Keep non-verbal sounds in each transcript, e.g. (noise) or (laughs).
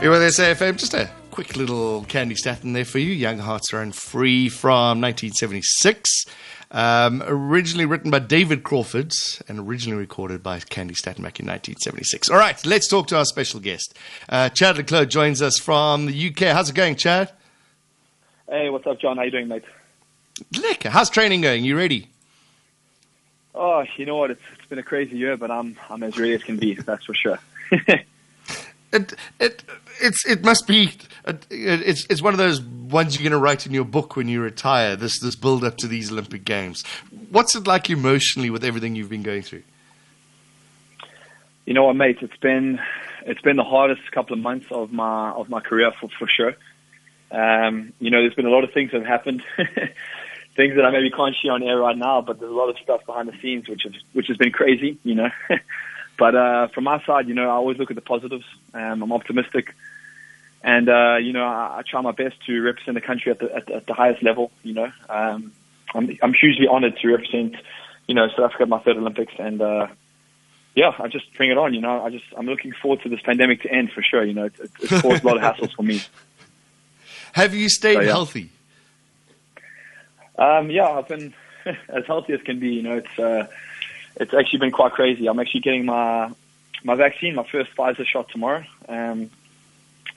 Here with SAFM, just a quick little Candi Staton there for you. Young Hearts Run Free from 1976. Um, originally written by David Crawford and originally recorded by Candi Staton back in 1976. All right, let's talk to our special guest. Uh, Chad le Clos joins us from the UK. How's it going, Chad? Hey, what's up, John? How you doing, mate? Lekker. How's training going? You ready? Oh, you know what? It's, it's been a crazy year, but I'm I'm as ready as can be. That's for sure. (laughs) it it it's it must be it's it's one of those ones you're going to write in your book when you retire. This this build up to these Olympic Games. What's it like emotionally with everything you've been going through? You know what, mate? It's been it's been the hardest couple of months of my of my career for for sure. Um, you know, there's been a lot of things that have happened, (laughs) things that I maybe can't share on air right now, but there's a lot of stuff behind the scenes which has which has been crazy. You know. (laughs) But uh, from my side, you know, I always look at the positives. Um, I'm optimistic, and uh, you know, I, I try my best to represent the country at the at, at the highest level. You know, um, I'm I'm hugely honoured to represent, you know, South Africa at my third Olympics, and uh, yeah, I just bring it on. You know, I just I'm looking forward to this pandemic to end for sure. You know, it's, it's caused a lot of hassles for me. (laughs) Have you stayed so, yeah. healthy? Um, yeah, I've been (laughs) as healthy as can be. You know, it's. Uh, it's actually been quite crazy. I'm actually getting my my vaccine, my first Pfizer shot tomorrow. Um,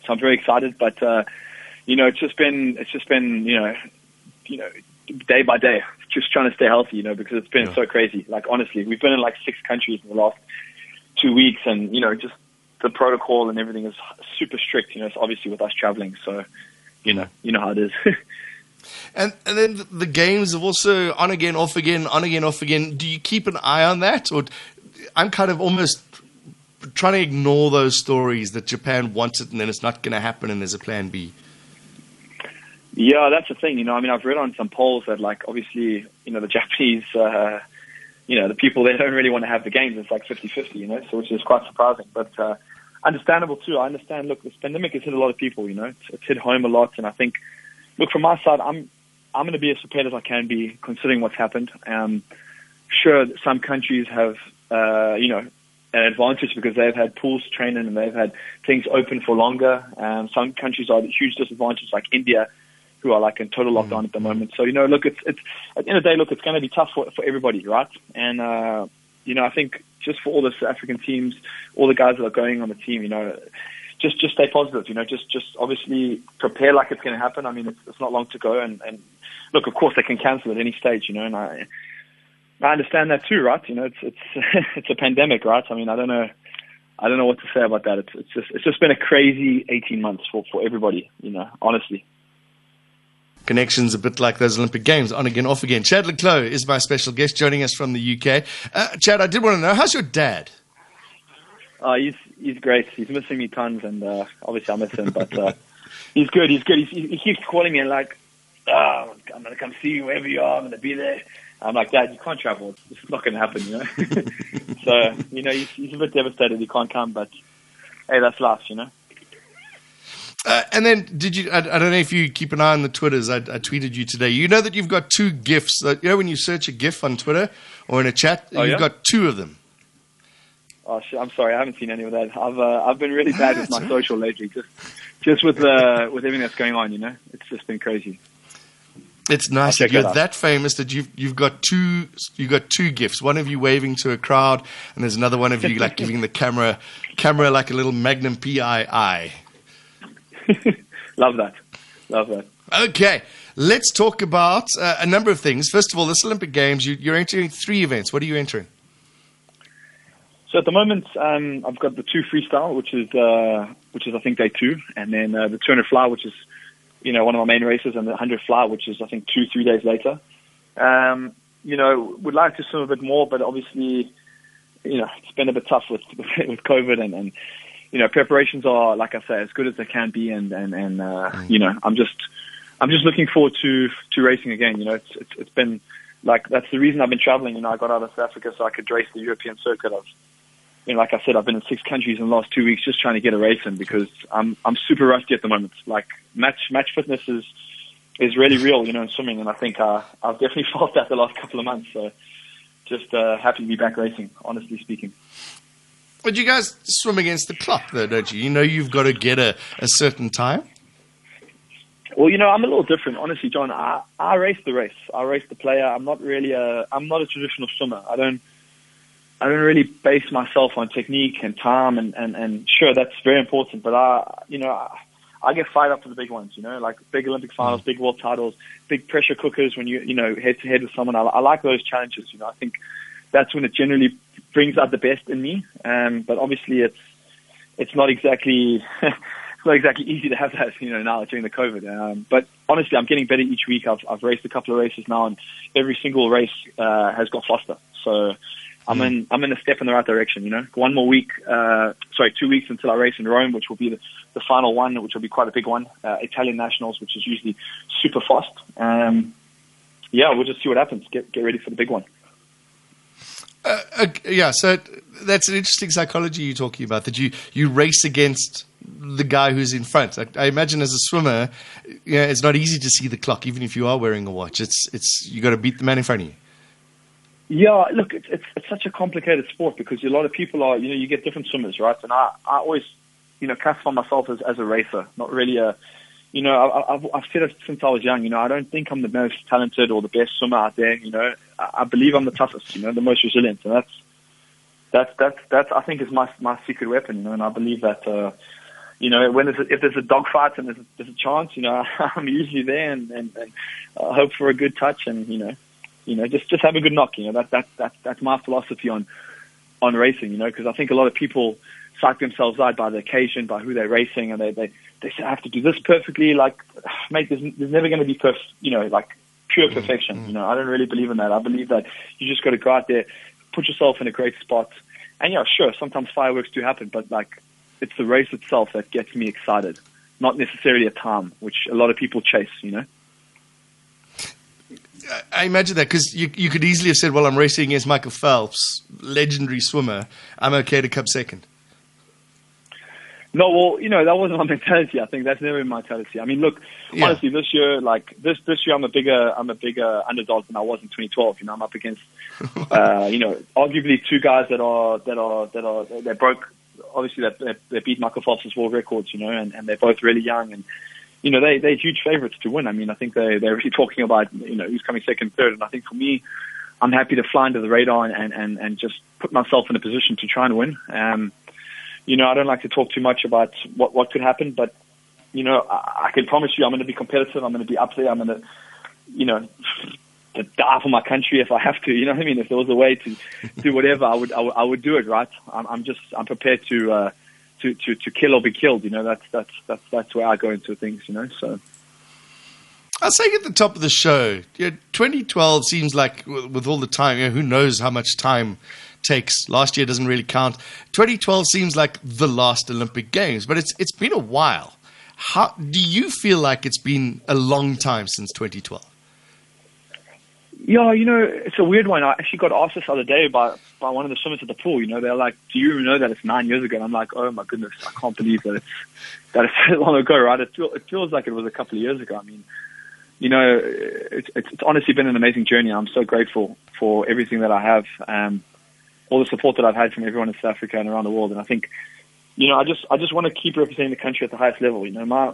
so I'm very excited. But uh, you know, it's just been it's just been you know you know day by day, just trying to stay healthy. You know, because it's been yeah. so crazy. Like honestly, we've been in like six countries in the last two weeks, and you know, just the protocol and everything is super strict. You know, it's obviously with us traveling, so you know, you know how it is. (laughs) And and then the games have also on again, off again, on again, off again. Do you keep an eye on that, or I'm kind of almost trying to ignore those stories that Japan wants it and then it's not going to happen and there's a plan B. Yeah, that's the thing. You know, I mean, I've read on some polls that, like, obviously, you know, the Japanese, uh, you know, the people they don't really want to have the games. It's like 50-50, you know, so which is quite surprising, but uh, understandable too. I understand. Look, this pandemic has hit a lot of people. You know, it's, it's hit home a lot, and I think look, from my side, I'm I'm going to be as prepared as I can be, considering what's happened. Um, sure, some countries have, uh, you know, an advantage because they've had pools training and they've had things open for longer. Um, some countries are at a huge disadvantage, like India, who are like in total lockdown mm-hmm. at the moment. So you know, look, it's it's at the end of the day, look, it's going to be tough for for everybody, right? And uh, you know, I think just for all the South African teams, all the guys that are going on the team, you know, just just stay positive. You know, just just obviously prepare like it's going to happen. I mean, it's, it's not long to go, and, and look, of course, they can cancel at any stage. You know, and I I understand that too, right? You know, it's it's (laughs) it's a pandemic, right? I mean, I don't know. I don't know what to say about that. It's, it's just it's just been a crazy 18 months for, for everybody, you know, honestly. Connections a bit like those Olympic Games, on again, off again. Chad le Clos is my special guest joining us from the UK. Uh, Chad, I did want to know, how's your dad? Uh, he's he's great. He's missing me tons, and uh, obviously I miss him. But uh, (laughs) he's good. He's good. He's, he keeps calling me and like, oh, I'm gonna come see you wherever you are. I'm gonna be there. I'm like, Dad, you can't travel. This is not gonna happen, you know. (laughs) so you know, he's, he's a bit devastated he can't come, but hey, that's life, you know. Uh, and then, did you? I, I, don't know if you keep an eye on the Twitters. I, I, tweeted you today. You know that you've got two gifs. That, you know when you search a GIF on Twitter or in a chat, oh, you've yeah? got two of them. Oh, shit, I'm sorry, I haven't seen any of that. I've uh, I've been really bad with my (laughs) social lately, just just with uh, with everything that's going on. You know, it's just been crazy. It's nice that you're that famous that you've you've got two you got two gifts. One of you waving to a crowd, and there's another one of you like (laughs) giving the camera camera like a little Magnum PI (laughs) Love that. Love that. Okay, let's talk about uh, a number of things. First of all, this Olympic Games, you, you're entering three events. What are you entering? So at the moment, um, I've got the two freestyle, which is uh, which is I think day two, and then uh, the 200 fly, which is you know one of my main races, and the 100 fly, which is I think two three days later. Um, you know, would like to swim a bit more, but obviously, you know, it's been a bit tough with (laughs) with COVID, and, and you know, preparations are like I say as good as they can be, and and and uh, mm. you know, I'm just I'm just looking forward to to racing again. You know, it's it's, it's been like that's the reason I've been traveling. You know, I got out of South Africa so I could race the European circuit. I've you know, like I said, I've been in six countries in the last two weeks just trying to get a race in because I'm I'm super rusty at the moment. Like match match fitness is is really real, you know, in swimming, and I think uh, I've definitely (laughs) felt that the last couple of months. So just uh, happy to be back racing, honestly speaking. But you guys swim against the clock, though, don't you? You know you've got to get a, a certain time. Well, you know, I'm a little different, honestly, John. I, I race the race. I race the player. I'm not really a. I'm not a traditional swimmer. I don't. I don't really base myself on technique and time, and and and sure, that's very important. But I, you know, I, I get fired up for the big ones. You know, like big Olympic finals, big world titles, big pressure cookers. When you you know head to head with someone, I, I like those challenges. You know, I think that's when it generally brings out the best in me. Um, but obviously, it's it's not exactly (laughs) it's not exactly easy to have that, you know, now during the COVID. Um, but honestly, I'm getting better each week. I've, I've raced a couple of races now, and every single race uh, has got faster. So I'm mm. in I'm in a step in the right direction. You know, one more week, uh, sorry, two weeks until I race in Rome, which will be the, the final one, which will be quite a big one. Uh, Italian nationals, which is usually super fast. Um, yeah, we'll just see what happens. Get get ready for the big one. Uh, uh, yeah, so that's an interesting psychology you're talking about. That you you race against the guy who's in front. I, I imagine as a swimmer, you know, it's not easy to see the clock, even if you are wearing a watch. It's it's you got to beat the man in front of you. Yeah, look, it's, it's it's such a complicated sport because a lot of people are, you know, you get different swimmers, right? And I I always, you know, classify myself as as a racer, not really a you know, I, I've, I've said it since I was young. You know, I don't think I'm the most talented or the best swimmer out there. You know, I, I believe I'm the toughest. You know, the most resilient, and that's that's that's that's I think is my my secret weapon. You know, and I believe that. uh you know, when there's a, if there's a dogfight and there's a, there's a chance, you know, (laughs) I'm usually there and, and, and uh, hope for a good touch and you know, you know, just just have a good knock. You know, that that that that's my philosophy on on racing. You know, because I think a lot of people psych themselves out by the occasion, by who they're racing, and they they they say I have to do this perfectly. Like, (sighs) mate, there's, there's never going to be perfect. You know, like pure mm-hmm. perfection. Mm-hmm. You know, I don't really believe in that. I believe that you just got to go out there, put yourself in a great spot, and yeah, sure, sometimes fireworks do happen, but like, it's the race itself that gets me excited, not necessarily a time, which a lot of people chase. You know. I imagine that because you you could easily have said, "Well, I'm racing against Michael Phelps, legendary swimmer. I'm okay to come second. No, well, you know that wasn't my (laughs) mentality. I think that's never been my mentality. I mean, look, yeah. honestly, this year, like this this year, I'm a bigger I'm a bigger underdog than I was in 2012. You know, I'm up against, (laughs) uh, you know, arguably two guys that are that are that are they broke. Obviously, that they, beat Michael Phelps' world records. You know, and, and they're both really young and. You know, they, they're huge favorites to win. I mean, I think they, they're really talking about, you know, who's coming second, third. And I think for me, I'm happy to fly under the radar and, and, and just put myself in a position to try and win. Um, you know, I don't like to talk too much about what what could happen, but you know, I, I can promise you, I'm going to be competitive. I'm going to be up there. I'm going to, you know, to die for my country if I have to. You know what I mean? If there was a way to do whatever, I would I would, I would do it. Right? I'm, I'm just I'm prepared to. Uh, to, to, to kill or be killed, you know, that's, that's, that's, that's where I go into things, you know, so. I was saying at the top of the show, know, 2012 seems like, with all the time, you know, who knows how much time takes. Last year doesn't really count. 2012 seems like the last Olympic Games, but it's it's been a while. How do you feel like it's been a long time since 2012? Yeah, you know, it's a weird one. I actually got asked this other day by by one of the swimmers at the pool. You know, they're like, "Do you know that it's nine years ago?" And I'm like, "Oh my goodness, I can't believe that it's that it's (laughs) so long ago." Right? It, feel, it feels like it was a couple of years ago. I mean, you know, it's, it's, it's honestly been an amazing journey. I'm so grateful for everything that I have. Um, all the support that I've had from everyone in South Africa and around the world. And I think, you know, I just I just want to keep representing the country at the highest level. You know, my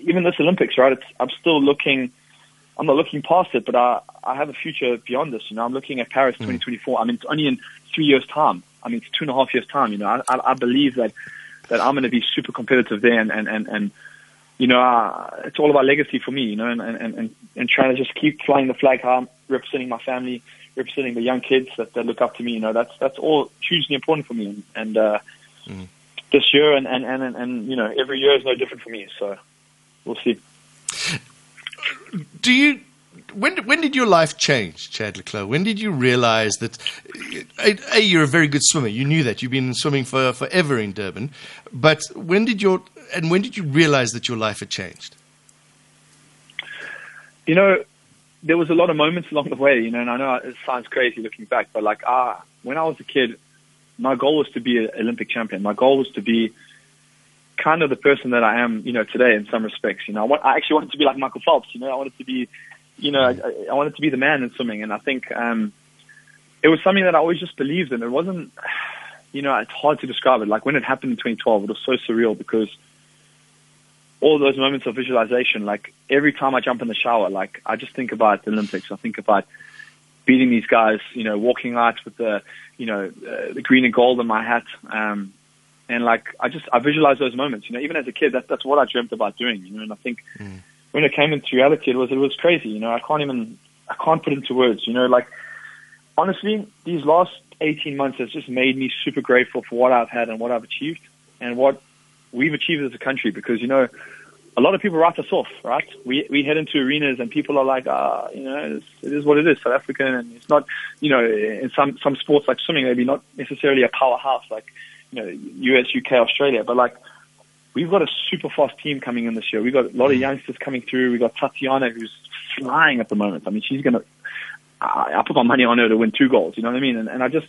even this Olympics, right? It's, I'm still looking. I'm not looking past it, but I I have a future beyond this. You know, I'm looking at Paris mm. 2024. I mean, it's only in three years' time. I mean, it's two and a half years' time. You know, I I, I believe that that I'm going to be super competitive there, and and and, and you know, uh, it's all about legacy for me. You know, and and and and trying to just keep flying the flag high, representing my family, representing the young kids that, that look up to me. You know, that's that's all hugely important for me. And, and uh, mm. this year and, and, and, and, you know, every year is no different for me. So we'll see. Do you when when did your life change, Chad le Clos? When did you realize that a, you're a very good swimmer? You knew that you've been swimming for forever in Durban, but when did your and when did you realize that your life had changed? You know, there was a lot of moments along the way, you know, and I know it sounds crazy looking back, but like, ah, when I was a kid, my goal was to be an Olympic champion. My goal was to be kind of the person that I am, you know, today in some respects. You know, I, want, I actually wanted to be like Michael Phelps. You know, I wanted to be, you know, I, I wanted to be the man in swimming, and I think um, it was something that I always just believed in. It wasn't, you know, it's hard to describe it. Like when it happened in 2012, it was so surreal because all those moments of visualization, like every time I jump in the shower, like I just think about the Olympics. I think about beating these guys, you know, walking out with the, you know, uh, the green and gold in my hat. Um, and like, I just, I visualize those moments, you know, even as a kid, that's, that's what I dreamt about doing, you know, and I think mm. when it came into reality, it was, it was crazy, you know, I can't even, I can't put into words, you know, like, honestly, these last 18 months has just made me super grateful for what I've had and what I've achieved and what we've achieved as a country because, you know, a lot of people write us off, right? We we head into arenas and people are like, ah, you know, it's, it is what it is, South African, and it's not, you know, in some some sports like swimming, maybe not necessarily a powerhouse like, you know, US, UK, Australia, but like, we've got a super fast team coming in this year. We've got a lot of youngsters coming through. We've got Tatjana who's flying at the moment. I mean, she's gonna, I, I put my money on her to win two goals. You know what I mean? And, and I just,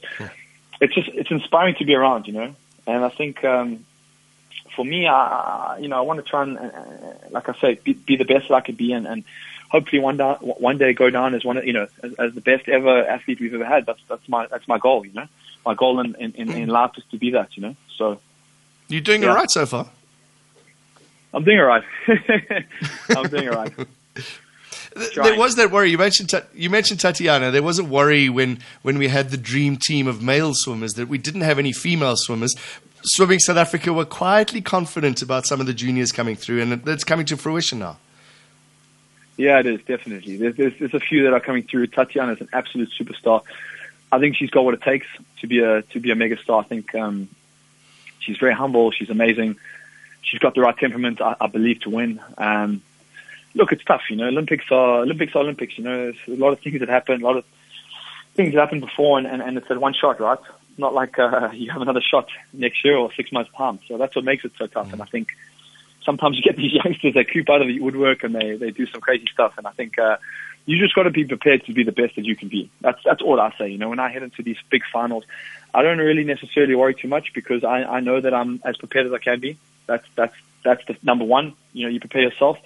it's just it's inspiring to be around, you know. And I think. um for me, I, you know, I want to try and, uh, like I say, be, be the best that I could be, and, and hopefully one day, one day go down as one, of, you know, as, as the best ever athlete we've ever had. That's that's my that's my goal, you know. My goal in in, in, in mm. life is to be that, you know. So you're doing yeah. all right so far. I'm doing all right. (laughs) I'm doing all right. (laughs) There was that worry. You mentioned you mentioned Tatjana. There was a worry when when we had the dream team of male swimmers that we didn't have any female swimmers. Swimming South Africa were quietly confident about some of the juniors coming through, and that's coming to fruition now. Yeah, it is definitely. There's, there's, there's a few that are coming through. Tatjana is an absolute superstar. I think she's got what it takes to be a to be a megastar. I think um, she's very humble. She's amazing. She's got the right temperament, I, I believe, to win. Um, look, it's tough. You know, Olympics are Olympics are Olympics. You know, there's a lot of things that happen, a lot of things that happened before, and, and, and it's at one shot, right? not like uh, (laughs) you have another shot next year or six months time. So that's what makes it so tough. Mm. And I think sometimes you get these (laughs) youngsters that creep out of the woodwork and they they do some crazy stuff. And I think uh, you just got to be prepared to be the best that you can be. That's that's all I say. You know, when I head into these big finals, I don't really necessarily worry too much because I I know that I'm as prepared as I can be. That's that's that's the number one. You know, you prepare yourself,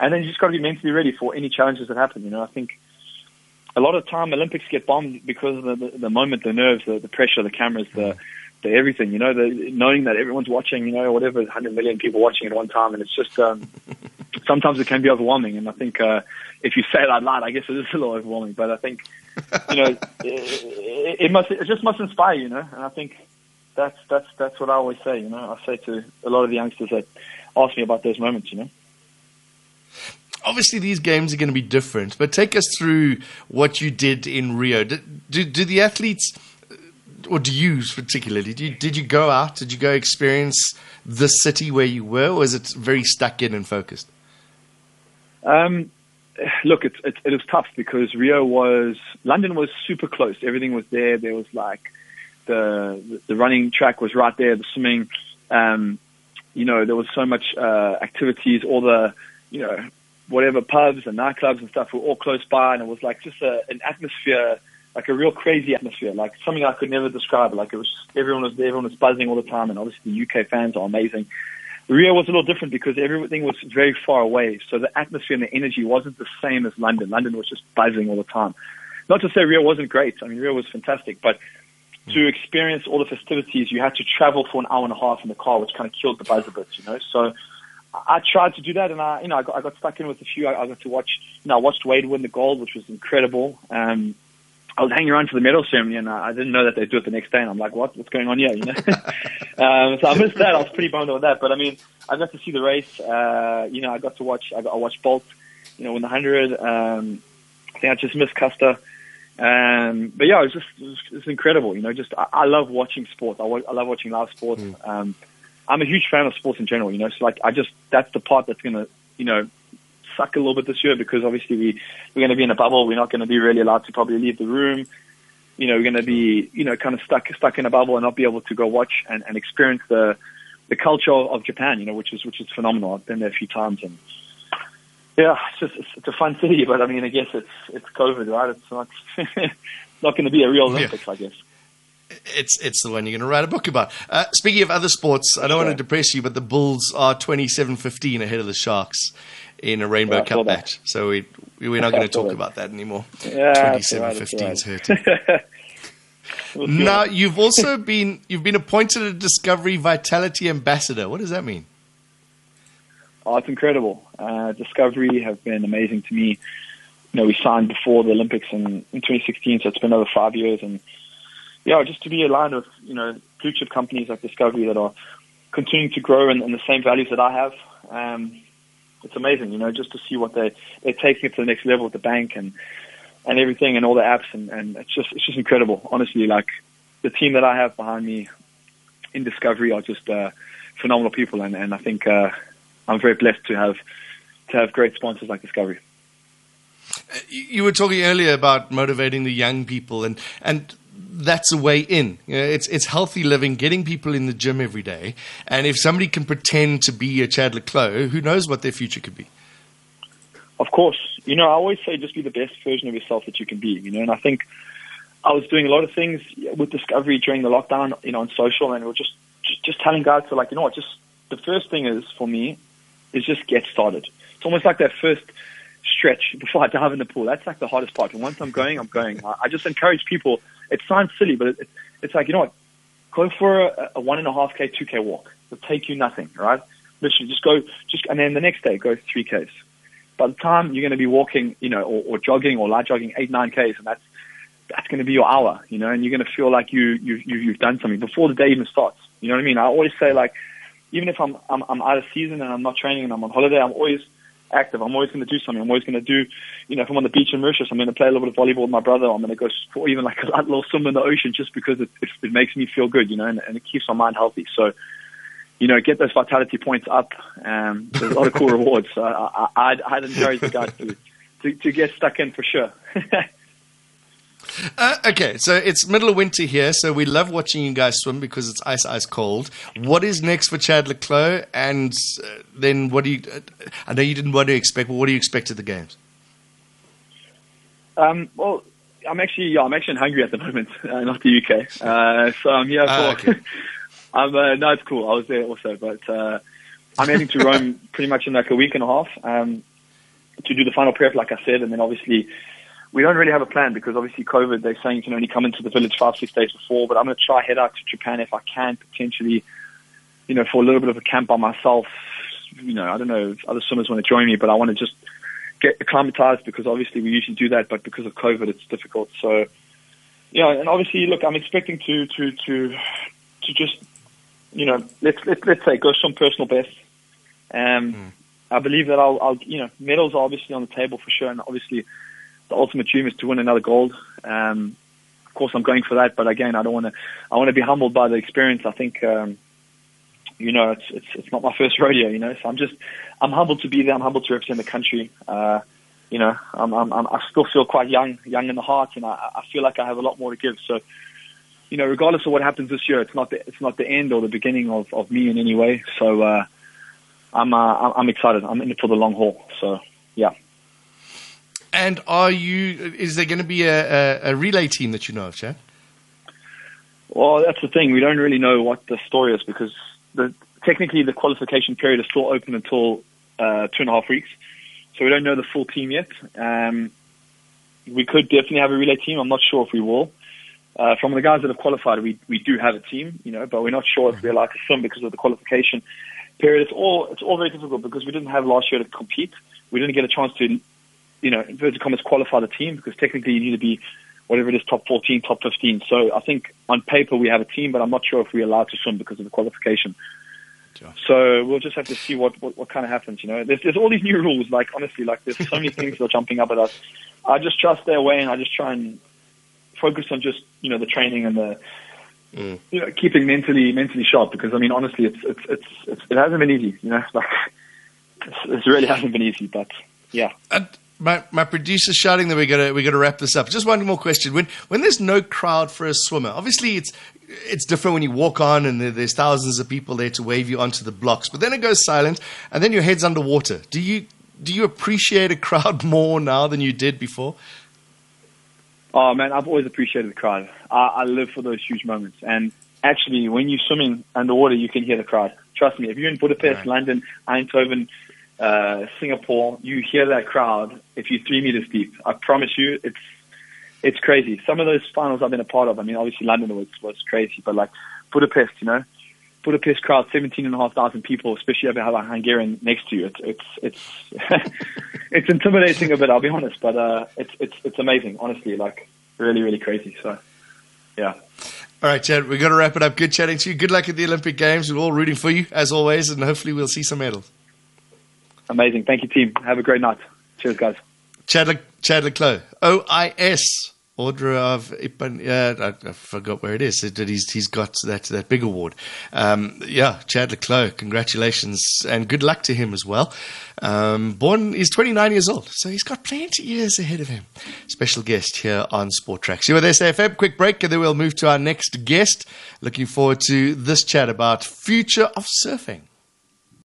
and then you just got to be mentally ready for any challenges that happen. You know, I think a lot of time Olympics get bombed because of the, the, the moment, the nerves, the, the pressure, the cameras, the the everything. You know, the knowing that everyone's watching. You know, whatever, 100 million people watching at one time, and it's just um, sometimes it can be overwhelming. And I think uh, if you say it out loud, I guess it is a little overwhelming. But I think you know, (laughs) it, it must it just must inspire you. know, and I think that's that's that's what I always say. You know, I say to a lot of the youngsters that ask me about those moments. You know obviously these games are going to be different, but take us through what you did in Rio. Did, do, do the athletes, or do you particularly, did you, did you go out? Did you go experience the city where you were, or is it very stuck in and focused? Um, look, it, it, it was tough because Rio was, London was super close. Everything was there. There was like the, the running track was right there, the swimming, um, you know, there was so much uh, activities, all the, you know, whatever pubs and nightclubs and stuff were all close by, and it was like just a, an atmosphere, like a real crazy atmosphere, like something I could never describe. Like it was, everyone was there, everyone was buzzing all the time, and obviously the UK fans are amazing. Rio was a little different because everything was very far away, so the atmosphere and the energy wasn't the same as London. London was just buzzing all the time. Not to say Rio wasn't great. I mean, Rio was fantastic, but to experience all the festivities, you had to travel for an hour and a half in the car, which kind of killed the buzz a bit, you know. So I tried to do that, and I, you know, I got, I got stuck in with a few. I, I got to watch, you know, I watched Wayde win the gold, which was incredible. Um, I was hanging around for the medal ceremony, and I, didn't know that they'd do it the next day. And I'm like, what? What's going on here? You know. (laughs) um, so I missed that. I was pretty bummed with that. But I mean, I got to see the race. Uh, you know, I got to watch. I, got, I watched Bolt. You know, win the hundred. Um, I think I just missed Caster. Um, but yeah, it was just it was, it incredible. You know, just I, I love watching sports. I, I love watching live sports. Mm. Um, I'm a huge fan of sports in general. You know, so like I just that's the part that's going to you know suck a little bit this year because obviously we we're going to be in a bubble. We're not going to be really allowed to probably leave the room. You know, we're going to be you know kind of stuck stuck in a bubble and not be able to go watch and, and experience the the culture of Japan. You know, which is which is phenomenal. I've been there a few times and. Yeah, it's just it's, it's a fun city, but I mean, I guess it's it's COVID, right? It's not (laughs) not going to be a real Olympics, yeah. I guess it's it's the one you're going to write a book about. Uh, speaking of other sports, I don't want to depress you, but the Bulls are 27-15 ahead of the Sharks in a Rainbow yeah, Cup match. So we we're not (laughs) going to talk about that anymore. Yeah, 27-15 is hurting. (laughs) now you've also (laughs) been you've been appointed a Discovery Vitality Ambassador. What does that mean? Oh, it's incredible. Uh, Discovery have been amazing to me. You know, we signed before the Olympics in, in 2016, so it's been over five years, and yeah, just to be aligned with you know blue chip companies like Discovery that are continuing to grow in, in the same values that I have. Um, it's amazing, you know, just to see what they they're taking it to the next level with the bank and and everything and all the apps and, and it's just it's just incredible. Honestly, like the team that I have behind me in Discovery are just uh, phenomenal people, and, and I think uh, I'm very blessed to have to have great sponsors like Discovery. You were talking earlier about motivating the young people, and and that's a way in. You know, it's it's healthy living, getting people in the gym every day, and if somebody can pretend to be a Chad le Clos, who knows what their future could be. Of course, you know I always say just be the best version of yourself that you can be. You know, and I think I was doing a lot of things with Discovery during the lockdown, you know, on social, and we are just just, telling guys to like, you know what, just the first thing is for me is just get started. It's almost like that first stretch (laughs) before I dive in the pool. That's like the hardest part. And once I'm going, I'm going. I just encourage people. It sounds silly, but it, it's like you know what? Go for a, a one and a half k, two k walk. It'll take you nothing, right? Literally, just go, just and then the next day go three k's. By the time you're going to be walking, you know, or, or jogging or light jogging eight nine k's, and that's that's going to be your hour, you know, and you're going to feel like you you you you've done something before the day even starts. You know what I mean? I always say like, even if I'm I'm, I'm out of season and I'm not training and I'm on holiday, I'm always active. I'm always going to do something. I'm always going to do, you know, if I'm on the beach in Mauritius, I'm going to play a little bit of volleyball with my brother. I'm going to go for even like a little swim in the ocean just because it, it, it makes me feel good, you know, and, and it keeps my mind healthy. So, you know, get those vitality points up. Um, there's a lot of cool (laughs) rewards. So I, I, I'd, I'd encourage the guys to, to, to get stuck in for sure. (laughs) Uh, okay, so it's middle of winter here, so we love watching you guys swim because it's ice, ice cold. What is next for Chad le Clos? And uh, then what do you? Uh, I know you didn't want to expect, but what do you expect at the games? Um, well, I'm actually yeah, I'm actually in Hungary at the (laughs) moment, uh, not the UK. Uh, so I'm here ah, for. okay. (laughs) I'm uh, no, it's cool. I was there also, but I'm heading to Rome (laughs) pretty much in like a week and a half um, to do the final prep, like I said, and then obviously we don't really have a plan because obviously COVID, they're saying you can only come into the village five, six days before, but I'm going to try head out to Japan if I can potentially, you know, for a little bit of a camp by myself. You know, I don't know if other swimmers want to join me, but I want to just get acclimatized because obviously we usually do that, but because of COVID, it's difficult. So, yeah, and obviously, look, I'm expecting to, to, to, to just, you know, let's, let's, let's say go some personal best. Um, mm. I believe that I'll, I'll, you know, medals are obviously on the table for sure, and obviously the ultimate dream is to win another gold. Um, of course, I'm going for that, but again, I don't want to. I want to be humbled by the experience. I think, um, you know, it's, it's it's not my first (laughs) rodeo. You know, so I'm just I'm humbled to be there. I'm humbled to represent the country. Uh, you know, I'm, I'm, I'm, I still feel quite young, young in the heart, and I, I feel like I have a lot more to give. So, you know, regardless of what happens this year, it's not the it's not the end or the beginning of, of me in any way. So, uh, I'm uh, I'm excited. I'm in it for the long haul. So, yeah. And are you? Is there going to be a, a, a relay team that you know of, Chad? Well, that's the thing. We don't really know what the story is because the, technically the qualification period is still open until uh, two and a half weeks, so we don't know the full team yet. Um, we could definitely have a relay team. I'm not sure if we will. Uh, from the guys that have qualified, we we do have a team, you know, but we're not sure if we're allowed to swim because of the qualification period. It's all it's all very difficult because we didn't have last year to compete. We didn't get a chance to you know, inverted commas, qualify the team because technically you need to be whatever it is, top 14, top 15. So I think on paper we have a team, but I'm not sure if we're allowed to swim because of the qualification. So we'll just have to see what, what, what kind of happens, you know. There's, there's all these new rules, like, honestly, like, there's so many things that are jumping up at us. I just try to stay away and I just try and focus on just, you know, the training and the, mm. you know, keeping mentally, mentally sharp because, I mean, honestly, it's, it's, it's, it's it hasn't been easy, you know, (laughs) like, it really hasn't been easy, but yeah. And my, my producer's shouting that we got to we got to wrap this up. Just one more question: when when there's no crowd for a swimmer, obviously it's it's different when you walk on and there's thousands of people there to wave you onto the blocks. But then it goes silent, and then your head's underwater. Do you do you appreciate a crowd (laughs) more now than you did before? Oh man, I've always appreciated the crowd. I, I live for those huge moments, and actually, when you're swimming underwater, you can hear the crowd. Trust me. If you're in Budapest, right. London, Eindhoven, uh, Singapore, you hear that crowd if you're three meters deep. I promise you, it's it's crazy. Some of those finals I've been a part of. I mean, obviously London was was crazy, but like Budapest, you know, Budapest crowd, seventeen and a half thousand people, especially if you have a Hungarian next to you. It's it's it's (laughs) it's intimidating a bit. I'll be honest, but uh, it's it's it's amazing. Honestly, like really really crazy. So, yeah. All right, Chad, we've got to wrap it up. Good chatting to you. Good luck at the Olympic Games. We're all rooting for you, as always, and hopefully we'll see some medals. Amazing. Thank you, team. Have a great night. Cheers, guys. Chad, Le- Chad OIS, Order of Ipan. Uh, I, I, forgot where it is. He's, he's got that, that big award. Um, yeah, Chad le Clos, congratulations and good luck to him as well. Um, born, he's 29 years old, so he's got plenty of years ahead of him. Special guest here on Sport Tracks. You were there, SAFM. Quick break, and then we'll move to our next guest. Looking forward to this chat about future of surfing.